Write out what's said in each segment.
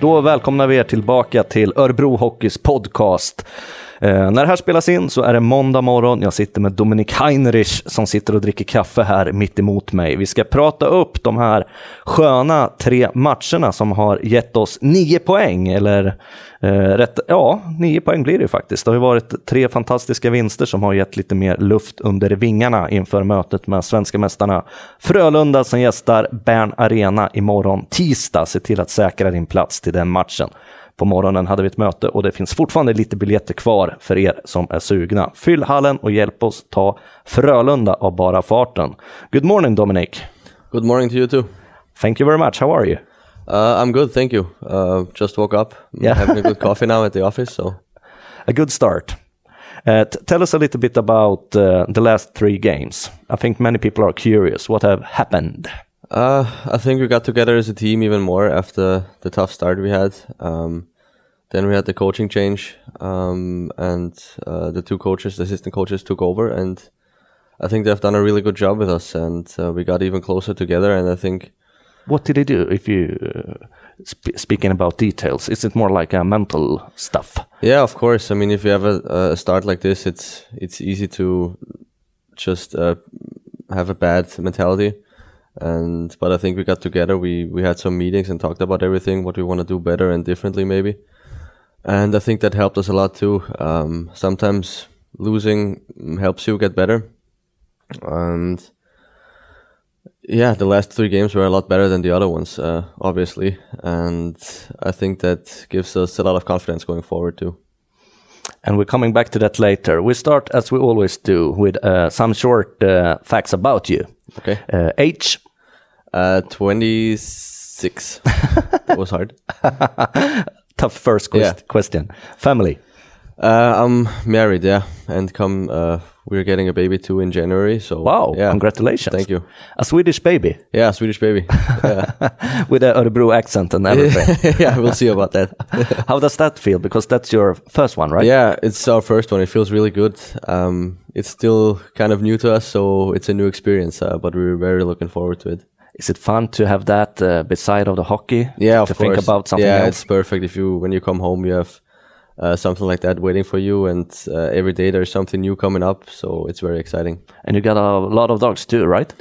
Då välkomnar vi er tillbaka till Örebro Hockeys podcast. Eh, när det här spelas in så är det måndag morgon. Jag sitter med Dominik Heinrich som sitter och dricker kaffe här mitt emot mig. Vi ska prata upp de här sköna tre matcherna som har gett oss nio poäng, eller eh, rätt, ja, nio poäng blir det ju faktiskt. Det har ju varit tre fantastiska vinster som har gett lite mer luft under vingarna inför mötet med svenska mästarna Frölunda som gästar Bern Arena imorgon tisdag. Se till att säkra din plats till den matchen. På morgonen hade vi ett möte och det finns fortfarande lite biljetter kvar för er som är sugna. Fyll hallen och hjälp oss ta Frölunda av bara farten. Good morning Dominic. Good morning to you too. Thank you very much. How are you? Uh, I'm good, thank you. Uh, just woke up. Yeah. having a good coffee now at the office. So A good start. Uh, tell us a little bit about uh, the last three games. I think many people are curious. What have happened? uh, I think we got together as a team even more after the tough start we had. Um, then we had the coaching change, um, and uh, the two coaches, the assistant coaches, took over, and I think they've done a really good job with us, and uh, we got even closer together. And I think What did they do? If you uh, sp- speaking about details, is it more like a mental stuff? Yeah, of course. I mean, if you have a, a start like this, it's it's easy to just uh, have a bad mentality. And but I think we got together. We we had some meetings and talked about everything, what we want to do better and differently, maybe. And I think that helped us a lot too. Um, sometimes losing helps you get better. And yeah, the last three games were a lot better than the other ones, uh, obviously, and I think that gives us a lot of confidence going forward too. And we're coming back to that later. We start as we always do with uh, some short uh, facts about you. Okay, Uh, age, uh, twenty six. that was hard. tough first quest- Yeah. question. Family, Uh, I'm married, yeah, and come. Uh, we're getting a baby too in January. So wow, yeah, congratulations. Thank you. A Swedish baby Yeah, Swedish baby. Yeah, with a Örebro accent and everything. yeah, we'll see about that. How does that feel? Because that's your first one, right? Yeah, it's our first one. It feels really good. Um, it's still kind of new to us, so it's a new experience. Uh, but we're very looking forward to it. Is it fun to have that uh, beside of the hockey? Yeah, of to course. think about something yeah, else. it's perfect. If you when you come home, you have uh, something like that waiting for you, and uh, every day there's something new coming up. So it's very exciting. And you got a lot of dogs too, right?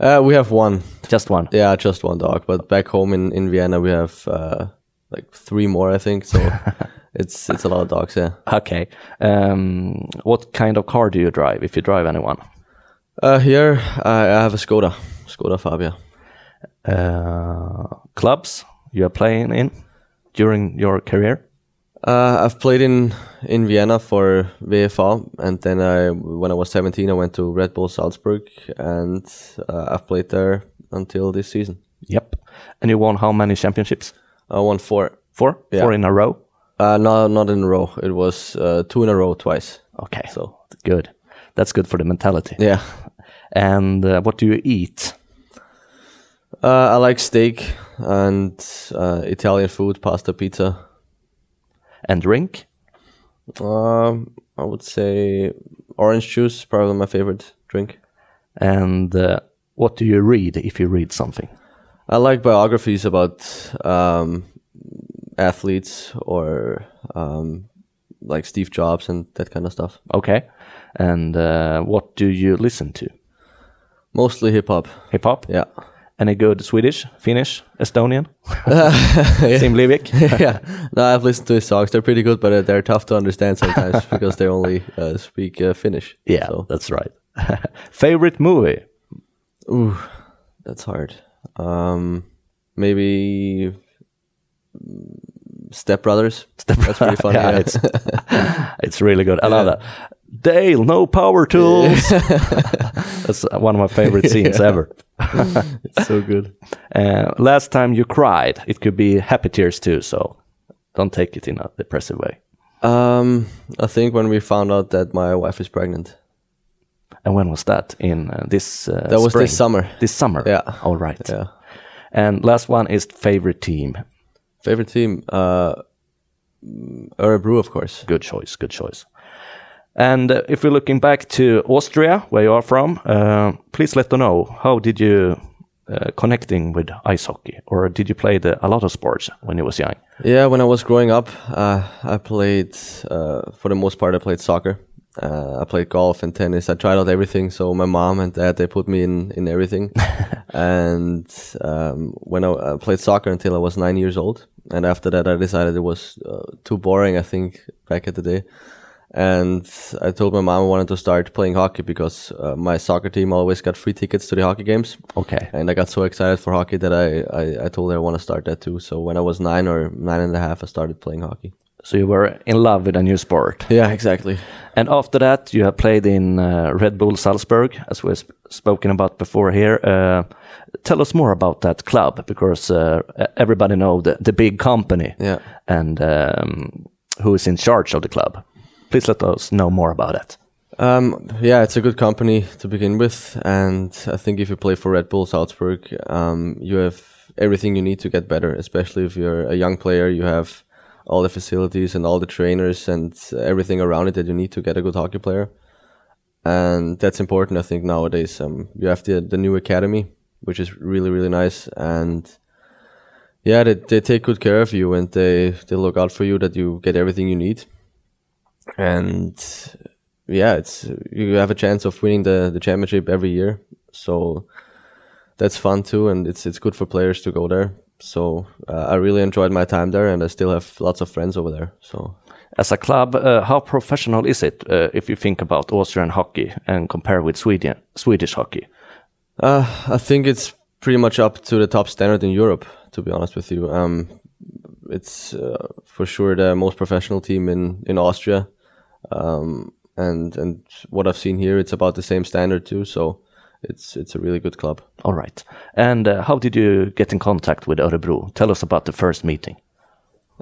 Uh, we have one. Just one. Yeah, just one dog. But back home in, in Vienna, we have uh, like three more, I think. So it's it's a lot of dogs. Yeah. Okay. Um, what kind of car do you drive, if you drive anyone? Uh, here I, I have a Skoda, Skoda Fabia. Uh, clubs you are playing in during your career? Uh, I've played in in Vienna for VFA, and then I when I was 17, I went to Red Bull Salzburg, and uh, I've played there until this season. Yep. And you won how many championships? I won four. Four? Yeah. Four in a row? Uh, no, not in a row. It was uh, two in a row twice. Okay. So good. That's good for the mentality. Yeah. And uh, what do you eat? Uh, I like steak and uh, Italian food, pasta, pizza. And drink? Um, I would say orange juice, probably my favorite drink. And uh, what do you read if you read something? I like biographies about um, athletes or um, like Steve Jobs and that kind of stuff. Okay. And uh, what do you listen to? Mostly hip hop. Hip hop? Yeah. Any good Swedish, Finnish, Estonian? Sim Livik? yeah. No, I've listened to his songs. They're pretty good, but uh, they're tough to understand sometimes because they only uh, speak uh, Finnish. Yeah, So, that's right. Favorite movie? ooh, that's hard. Um, maybe Step Brothers. Step Brothers. That's pretty funny. yeah, yeah. it's it's really good. I love that. Dale, no power tools. That's one of my favorite scenes ever. It's so good. Uh, last time you cried, it could be happy tears too. So don't take it in a depressive way. Um, I think when we found out that my wife is pregnant, And when was that? In uh, this? Uh, that was spring? this summer. This summer. Yeah. All right. Yeah. And last one is favorite team. Favorite team? Uh, Örebro, of course. Good choice. Good choice. And uh, if we're looking back to Austria, where you are from, uh, please let us know how did you uh, connecting with ice hockey, or did you play the, a lot of sports when you was young? Yeah, when I was growing up, uh, I played, uh, for the most part, I played soccer. Uh, I played golf and tennis. I tried out everything. So my mom and dad, they put me in, in everything. and um, when I, I, played soccer until I was nine years old. And after that, I decided it was uh, too boring, I think, back at the day and I told my mom I wanted to start playing hockey because uh, my soccer team always got free tickets to the hockey games. Okay. And I got so excited for hockey that I, I, I told her I want to start that too. So when I was nine or nine and a half, I started playing hockey. So you were in love with a new sport. Yeah, exactly. And after that, you have played in uh, Red Bull Salzburg, as we've spoken about before here. Uh, tell us more about that club, because uh, everybody know the, the big company. Yeah. And um, who is in charge of the club? Please let us know more about it. Um, yeah, it's a good company to begin with, and I think if you play for Red Bull Salzburg, um, you have everything you need to get better. Especially if you're a young player, you have all the facilities and all the trainers and everything around it that you need to get a good hockey player, and that's important. I think nowadays, um, you have the the new academy, which is really really nice, and yeah, they, they take good care of you and they they look out for you that you get everything you need and yeah, it's you have a chance of winning the the championship every year. So that's fun too, and it's it's good for players to go there. So uh, I really enjoyed my time there, and I still have lots of friends over there. So. As a club, uh, how professional is it uh, if you think about Austrian hockey and compare with Sweden, Swedish hockey? Uh, I think it's pretty much up to the top standard in Europe, to be honest with you. Um, it's uh, for sure the most professional team in, in Austria. Um, and and what I've seen here, it's about the same standard too. So it's it's a really good club. All right. And uh, how did you get in contact with Örebro? Tell us about the first meeting.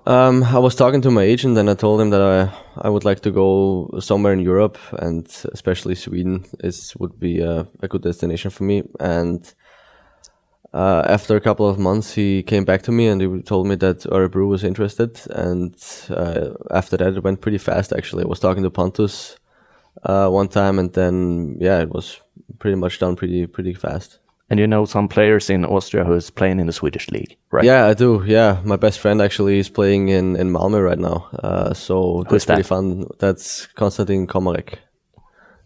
Um, I was talking to my agent and I told him that I I would like to go somewhere in Europe and especially Sweden is would be a, a good destination for me. And uh, after a couple of months, he came back to me and he told me that Örebro was interested. And uh, after that, it went pretty fast. Actually, I was talking to Pontus uh, one time, and then yeah, it was pretty much done pretty pretty fast. And you know some players in Austria who is playing in the Swedish league, right? Yeah, I do. Yeah, my best friend actually is playing in in Malmö right now. Uh, so Who's that's that? pretty fun. That's Konstantin Komarek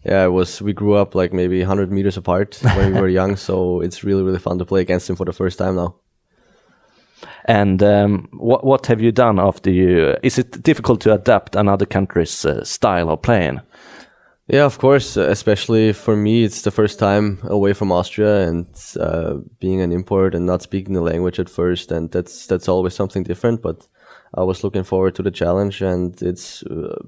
yeah, it was. We grew up like maybe 100 meters apart when we were young, so it's really really fun to play against him for the first time now. And um, what what have you done after you? Is it difficult to adapt another country's uh, style of playing? Yeah, of course. Especially for me, it's the first time away from Austria and uh, being an import and not speaking the language at first, and that's that's always something different. But I was looking forward to the challenge, and it's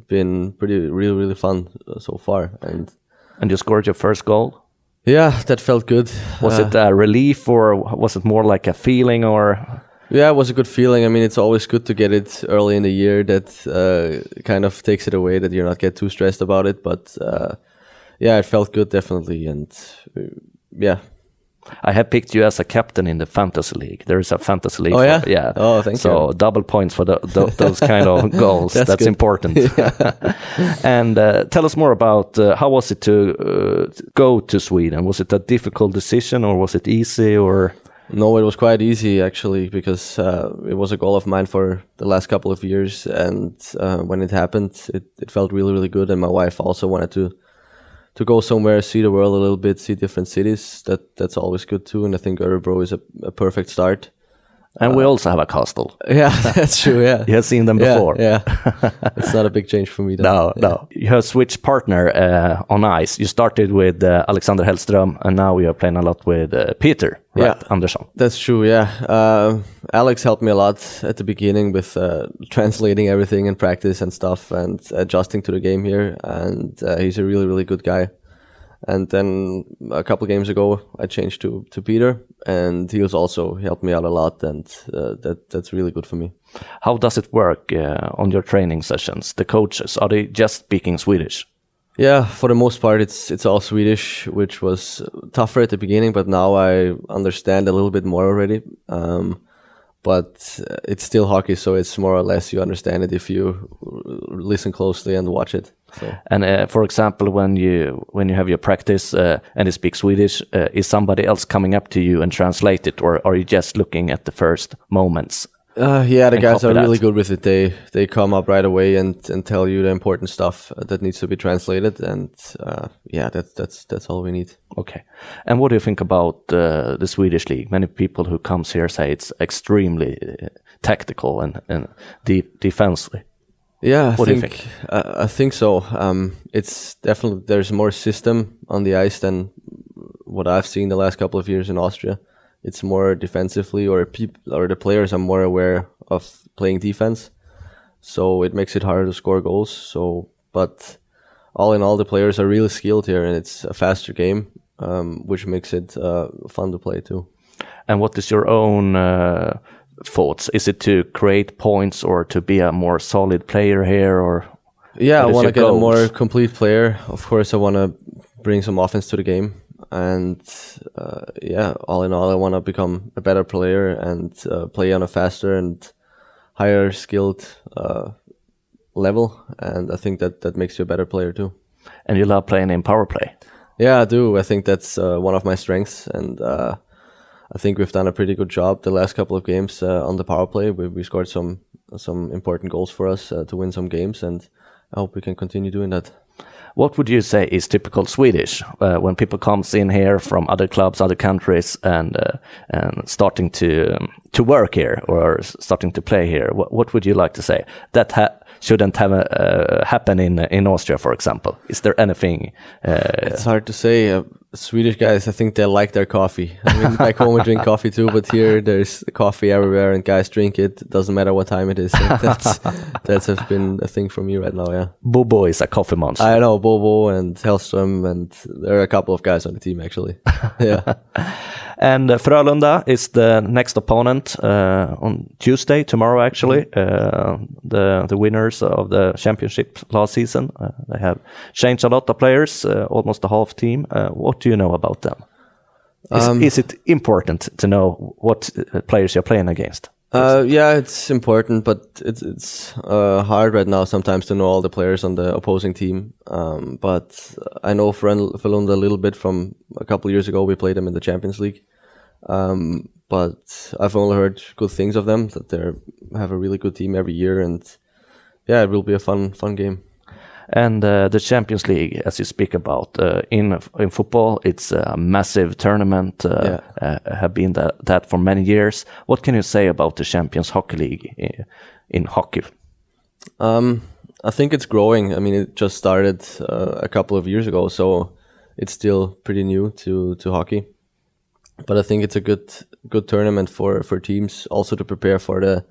been pretty, really, really fun uh, so far. And and you scored your first goal. Yeah, that felt good. Was uh, it a relief, or was it more like a feeling, or? Yeah, it was a good feeling. I mean, it's always good to get it early in the year. That uh, kind of takes it away. That you're not get too stressed about it. But uh, yeah, it felt good, definitely. And yeah, I have picked you as a captain in the fantasy league. There is a fantasy league. Oh yeah, for, yeah. Oh, thank so you. So double points for the, the, those kind of goals. That's, That's important. and uh, tell us more about uh, how was it to uh, go to Sweden? Was it a difficult decision or was it easy or? No, it was quite easy actually because uh, it was a goal of mine for the last couple of years, and uh, when it happened, it, it felt really really good. And my wife also wanted to to go somewhere, see the world a little bit, see different cities. That that's always good too. And I think Örebro is a, a perfect start. And uh, we also have a castle. Yeah, that's true. Yeah, you have seen them before. Yeah, yeah. it's not a big change for me. Though. No, yeah. no. You have switched partner uh, on ice. You started with uh, Alexander Hellström, and now you are playing a lot with uh, Peter. Right, yeah, Andersson. That's true. Yeah, uh, Alex helped me a lot at the beginning with uh, translating everything in practice and stuff, and adjusting to the game here. And uh, he's a really, really good guy. And then a couple games ago, I changed to, to Peter, and he was also helped me out a lot, and uh, that that's really good for me. How does it work uh, on your training sessions? The coaches are they just speaking Swedish? Yeah, for the most part, it's it's all Swedish, which was tougher at the beginning, but now I understand a little bit more already. Um, but it's still hockey, so it's more or less you understand it if you listen closely and watch it. So. And uh, for example, when you when you have your practice uh, and you speak Swedish, uh, is somebody else coming up to you and translate it, or are you just looking at the first moments Uh, yeah, the guys are that. really good with it. They they come up right away and, and tell you the important stuff that needs to be translated, and uh, yeah, that's that's that's all we need. Okay. And what do you think about uh, the Swedish league? Many people who comes here say it's extremely tactical and, and de- defensively. Yeah, I What think uh, I think so. Um, it's definitely there's more system on the ice than what I've seen the last couple of years in Austria. It's more defensively, or people or the players are more aware of playing defense, so it makes it harder to score goals. So, but all in all, the players are really skilled here, and it's a faster game, um, which makes it uh, fun to play too. And what is your own uh, thoughts? Is it to create points or to be a more solid player here, or Yeah, I want to get a more complete player. Of course, I want to bring some offense to the game, and uh, yeah, all in all, I want to become a better player and uh, play on a faster and higher skilled uh, level. And I think that that makes you a better player too. and you love playing in power play? Yeah, I do. I think that's uh, one of my strengths, and uh, I think we've done a pretty good job the last couple of games uh, on the power play. We, we scored some some important goals for us uh, to win some games, and I hope we can continue doing that. What would you say is typical Swedish uh, when people comes in here from other clubs, other countries, and uh, and starting to um, to work here or starting to play here? What, what would you like to say that ha- shouldn't have uh, happen in in Austria, for example? Is there anything? Uh, It's hard to say. Swedish guys, I think they like their coffee. I mean, back home we drink coffee too, but here there's coffee everywhere, and guys drink it. Doesn't matter what time it is. So that's that's has been a thing for me right now. Yeah, Bobo is a coffee monster. I know Bobo and Hellström, and there are a couple of guys on the team actually. yeah, And uh, Frölunda is the next opponent uh, on Tuesday, tomorrow actually. Uh, the the winners of the championship last season. Uh, they have changed a lot of players, uh, almost the half team. Uh, what do you know about them? Is, is it important to know what uh, players you're playing against? Uh, yeah, it's important, but it's it's uh, hard right now sometimes to know all the players on the opposing team. Um, but I know Frölunda a little bit from a couple years ago. We played them in the Champions League. Um, but I've only heard good things of them. That they have a really good team every year, and yeah, it will be a fun fun game. And uh, the Champions League, as you speak about uh, in in football, it's a massive tournament. Uh, Yeah. uh, have been that, that for many years. What can you say about the Champions Hockey League in, in hockey? Um, I think it's growing. I mean, it just started uh, a couple of years ago, so it's still pretty new to, to hockey. But I think it's a good good tournament for, for teams also to prepare for the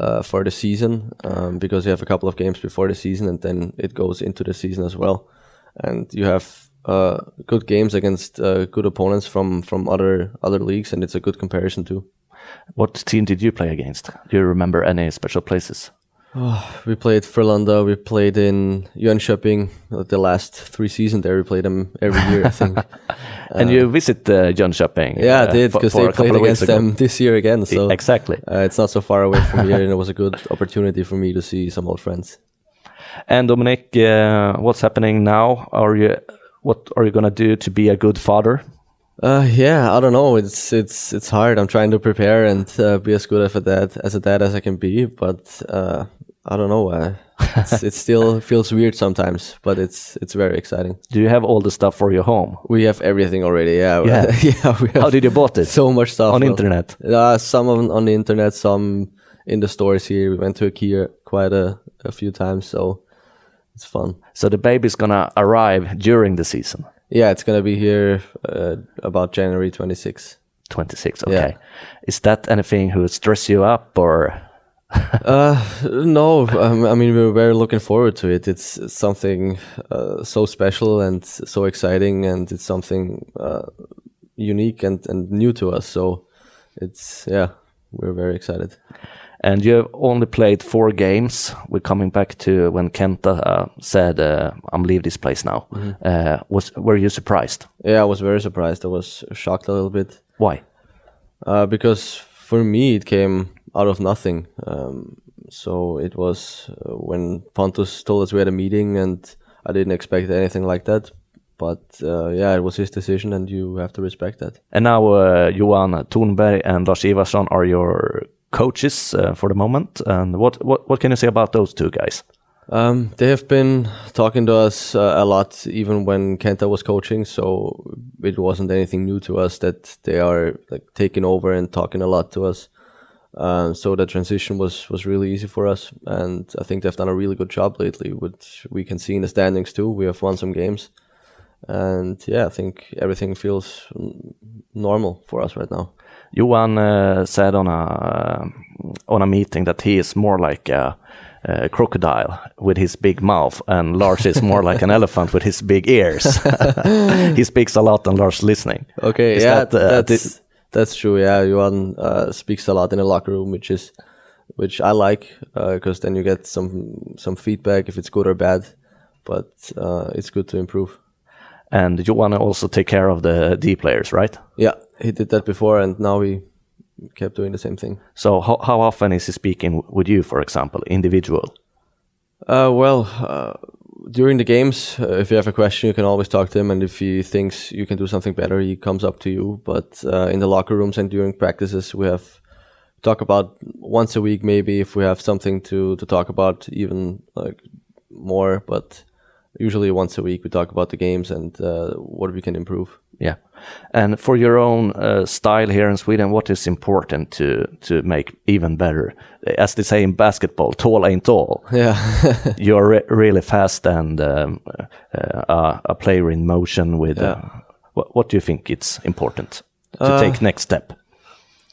uh, for the season um, because you have a couple of games before the season and then it goes into the season as well, and you have uh, good games against uh, good opponents from, from other other leagues, and it's a good comparison too. What team did you play against? Do you remember any special places? We played Frölunda. We played in Jönköping. uh, The last three seasons there, we played them every year. I think. and you visit uh, Jönköping? yeah, I uh, did because they played against them this year again. So exactly. uh, it's not so far away from here, and it was a good opportunity for me to see some old friends. And Dominique, uh, what's happening now? Are you what are you gonna do to be a good father? Uh, yeah, I don't know. It's it's it's hard. I'm trying to prepare and uh, be as good of a dad as a dad as I can be, but uh, I don't know. Uh, it's, it still feels weird sometimes, but it's it's very exciting. Do you have all the stuff for your home? We have everything already. Yeah, Yeah. yeah. We have How did you bought it? so much stuff on Well, internet? Uh, some of 'em on the internet, some in the stores here. We went to IKEA quite a, a few times, so it's fun. So the baby's gonna arrive during the season, Yeah, it's gonna be here uh, about January 26. 26. Okay. Yeah. Is that anything who stress you up or? Uh, no, um, I mean we're very looking forward to it. It's something uh, so special and so exciting, and it's something uh, unique and, and new to us. So it's yeah, we're very excited. And you have only played four games. We're coming back to when Kenta uh, said, uh, "I'm leave this place now." Uh, was were you surprised? Yeah, I was very surprised. I was shocked a little bit. Why? Uh, because for me it came out of nothing. Um, so it was uh, when Pontus told us we had a meeting, and I didn't expect anything like that. But uh, yeah, it was his decision, and you have to respect that. And now uh, Johan Thornberg and Lars Ivarsson are your coaches uh, for the moment. And what, what, what can you say about those two guys? Um, they have been talking to us uh, a lot, even when Kenta was coaching. So it wasn't anything new to us that they are like taking over and talking a lot to us. Um, so the transition was was really easy for us, and I think they've done a really good job lately. Which we can see in the standings too. We have won some games, and yeah, I think everything feels normal for us right now. Johan uh, said on a on a meeting that he is more like a, a, crocodile with his big mouth, and Lars is more like an elephant with his big ears. he speaks a lot, and Lars listening. Okay, is yeah, that, uh, that's that's true. Yeah, Johan uh, speaks a lot in the locker room, which is which I like because uh, then you get some some feedback if it's good or bad. But uh, it's good to improve. And you want to also take care of the D players, right? Yeah, he did that before, and now he kept doing the same thing. So how how often is he speaking with you, for example, individual? Uh, well, uh, during the games, uh, if you have a question, you can always talk to him, and if he thinks you can do something better, he comes up to you. But uh, in the locker rooms and during practices, we have talk about once a week, maybe if we have something to to talk about, even like more. But usually once a week, we talk about the games and uh, what we can improve. Yeah, and for your own uh, style here in Sweden, what is important to to make even better? As they say in basketball, tall ain't all. Yeah, you're re really fast and um, uh, a player in motion. With yeah. Uh, what, what do you think it's important to uh, take next step?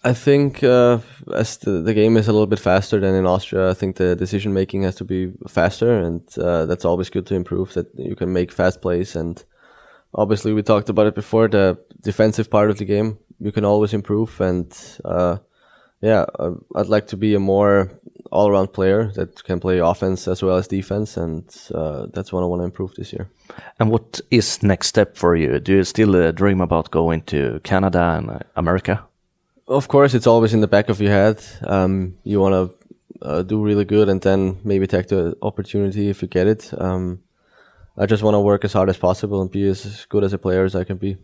I think uh, as the, the game is a little bit faster than in Austria, I think the decision making has to be faster, and that's always good to improve. That you can make fast plays and obviously we talked about it before the defensive part of the game you can always improve and uh, yeah i'd like to be a more all-around player that can play offense as well as defense and uh, that's what i want to improve this year. And what is next step for you? Do you still uh, dream about going to canada and uh, america? Of course it's always in the back of your head. Um, you want to uh, do really good and then maybe take the opportunity if you get it. Um, I just want to work as hard as possible and be as good as a player as I can be.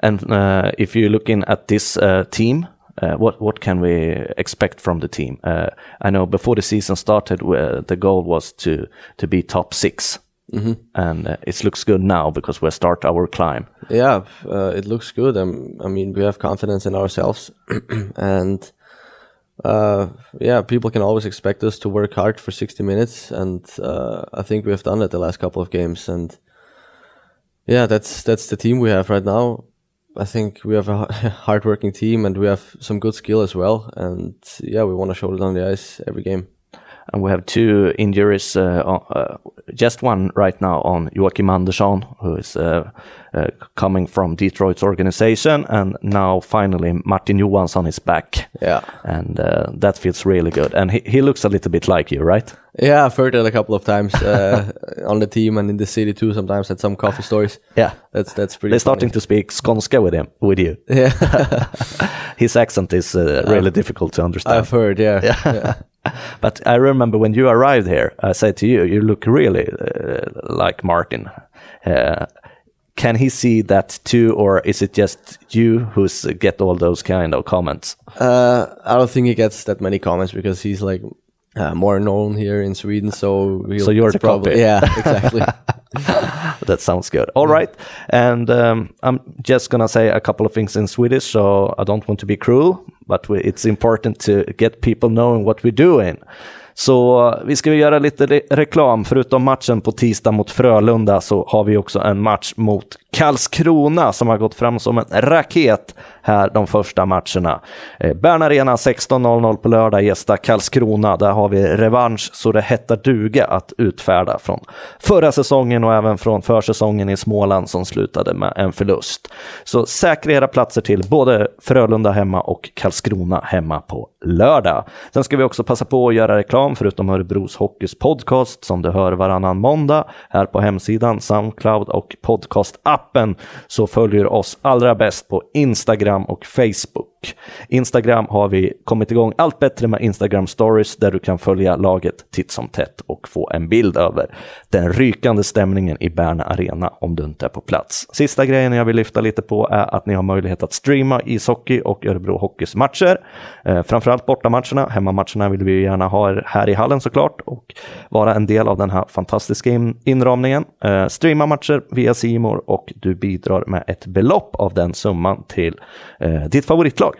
And uh, if you're looking at this uh, team, uh, what what can we expect from the team? Uh, I know before the season started, the goal was to to be top 6 mm -hmm. and uh, it looks good now because we start our climb. Yeah, uh, it looks good. Um, I mean, we have confidence in ourselves, and uh, yeah, people can always expect us to work hard for 60 minutes, and uh, I think we have done it the last couple of games. And yeah, that's that's the team we have right now. I think we have a hardworking team, and we have some good skill as well. And yeah, we want to show it on the ice every game and we have two injuries, uh, uh, just one right now on Joakim Andersson, who is uh, uh, coming from Detroit's organization, and now finally Martin Johansson is back. Yeah, and uh, that feels really good. And he, he looks a little bit like you, right? Yeah, I've heard it a couple of times uh, on the team and in the city too. Sometimes at some coffee stores. Yeah, that's that's pretty. They're starting to speak Skånska with him, with you. Yeah, his accent is really difficult to understand. I've heard. Yeah. yeah. yeah. but I remember when you arrived here, I said to you, you look really uh, like Martin. Uh, can he see that too, or is it just you who get all those kind of comments? Uh, I don't think he gets that many comments because he's like uh, more known here in Sweden. So so you're the probably copy. yeah exactly. that sounds good. All right, and um, I'm just gonna say a couple of things in Swedish, so I don't want to be cruel, but we, it's important to get people knowing what we're doing. Så eh, vi ska göra lite re reklam. Förutom matchen på tisdag mot Frölunda så har vi också en match mot Karlskrona som har gått fram som en raket här de första matcherna. Eh, Bern Arena 16.00 på lördag gästa Karlskrona. Där har vi revansch så det hettar duga att utfärda från förra säsongen och även från försäsongen i Småland som slutade med en förlust. Så säkra era platser till både Frölunda hemma och Karlskrona hemma på lördag. Sen ska vi också passa på att göra reklam förutom Örebros Hockeys podcast som du hör varannan måndag här på hemsidan, Soundcloud och podcastappen, så följer oss allra bäst på Instagram och Facebook. Instagram har vi kommit igång allt bättre med Instagram stories där du kan följa laget titt som tätt och få en bild över den rykande stämningen i Berna Arena om du inte är på plats. Sista grejen jag vill lyfta lite på är att ni har möjlighet att streama ishockey och Örebro Hockeys matcher. Eh, framförallt bortamatcherna, hemmamatcherna vill vi gärna ha er här i hallen såklart och vara en del av den här fantastiska in inramningen. Eh, streama matcher via Simor och du bidrar med ett belopp av den summan till eh, ditt favoritlag.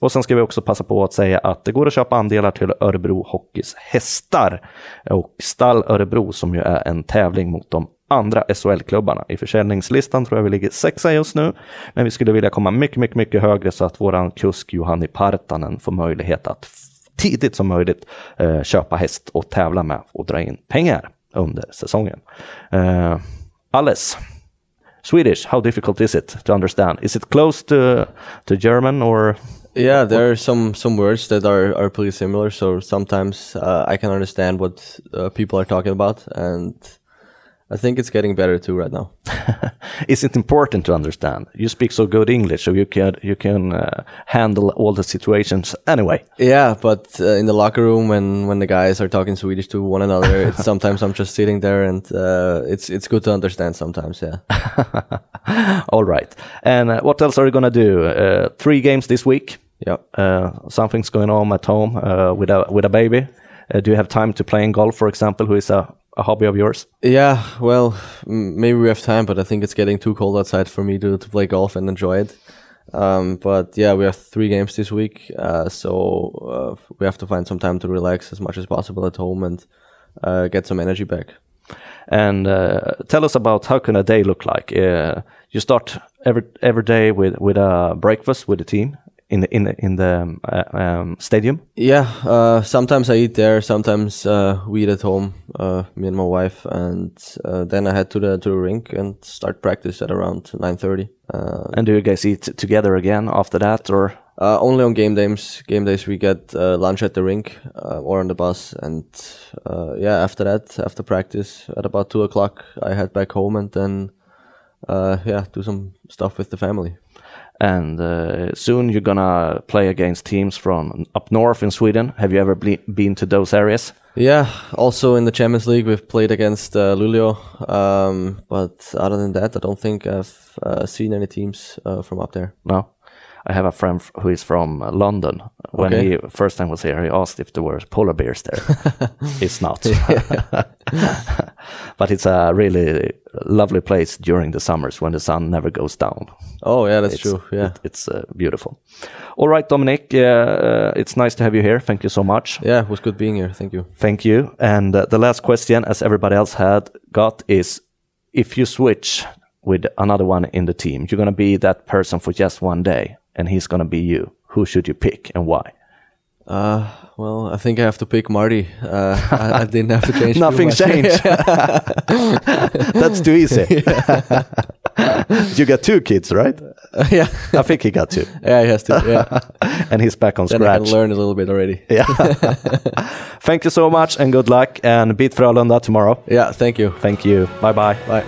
Och sen ska vi också passa på att säga att det går att köpa andelar till Örebro Hockeys hästar och Stall Örebro som ju är en tävling mot de andra SHL-klubbarna. I försäljningslistan tror jag vi ligger sexa just nu, men vi skulle vilja komma mycket, mycket, mycket högre så att våran kusk Juhani Partanen får möjlighet att tidigt som möjligt eh, köpa häst och tävla med och dra in pengar under säsongen. Eh, Alles, Swedish, how difficult is it to understand? Is it close to, to German or? Yeah, there are some some words that are, are pretty similar. So sometimes uh, I can understand what uh, people are talking about, and I think it's getting better too right now. Is it important to understand? You speak so good English, so you can you can uh, handle all the situations anyway. Yeah, but uh, in the locker room when when the guys are talking Swedish to one another, it's sometimes I'm just sitting there, and uh, it's it's good to understand sometimes. Yeah. all right. And uh, what else are you gonna do? Uh, three games this week. Yeah. Uh, something's going on at home with a with a baby. do you have time to play in golf, for example, who is a a hobby of yours? Yeah, well, maybe we have time, but I think it's getting too cold outside for me to, to play golf and enjoy it. Um, but yeah, we have three games this week, uh, so uh, we have to find some time to relax as much as possible at home and uh, get some energy back. And uh, tell us about how can a day look like? Uh, you start every every day with with a breakfast with the team, in the in the in the um, uh, um, stadium? Yeah, uh, sometimes I eat there. Sometimes uh, we eat at home, uh, me and my wife, and uh, then I head to the to the rink and start practice at around nine thirty. Uh, and do you guys eat together again after that, or? only on game days. Game days we get lunch at the rink or on the bus, and yeah, after that, after practice at about two o'clock, I head back home and then yeah, do some stuff with the family and uh, soon you're gonna play against teams from up north in Sweden. Have you ever been to those areas? Yeah, also in the Champions League we've played against uh, Luleå, um, but other than that, I don't think I've uh, seen any teams uh, from up there. No. I have a friend who is from uh, London. When okay. he first time was here, he asked if there were polar bears there. it's not, but it's a really lovely place during the summers when the sun never goes down. Oh yeah, that's it's, true. Yeah, it, it's uh, beautiful. All right, Dominique, uh, it's nice to have you here. Thank you so much. Yeah, it was good being here. Thank you. Thank you. And uh, the last question, as everybody else had got, is if you switch with another one in the team, you're going to be that person for just one day and he's going to be you, who should you pick and why? Uh, well, I think I have to pick Marty. Uh, I, I, didn't have to change. Nothing changed. That's too easy. you got two kids, right? Uh, yeah, I think he got two. Yeah, he has two. Yeah, and he's back on then scratch. I can learn a little bit already. Yeah. thank you so much and good luck and beat Frölunda tomorrow. Yeah, thank you. Thank you. Bye bye. Bye.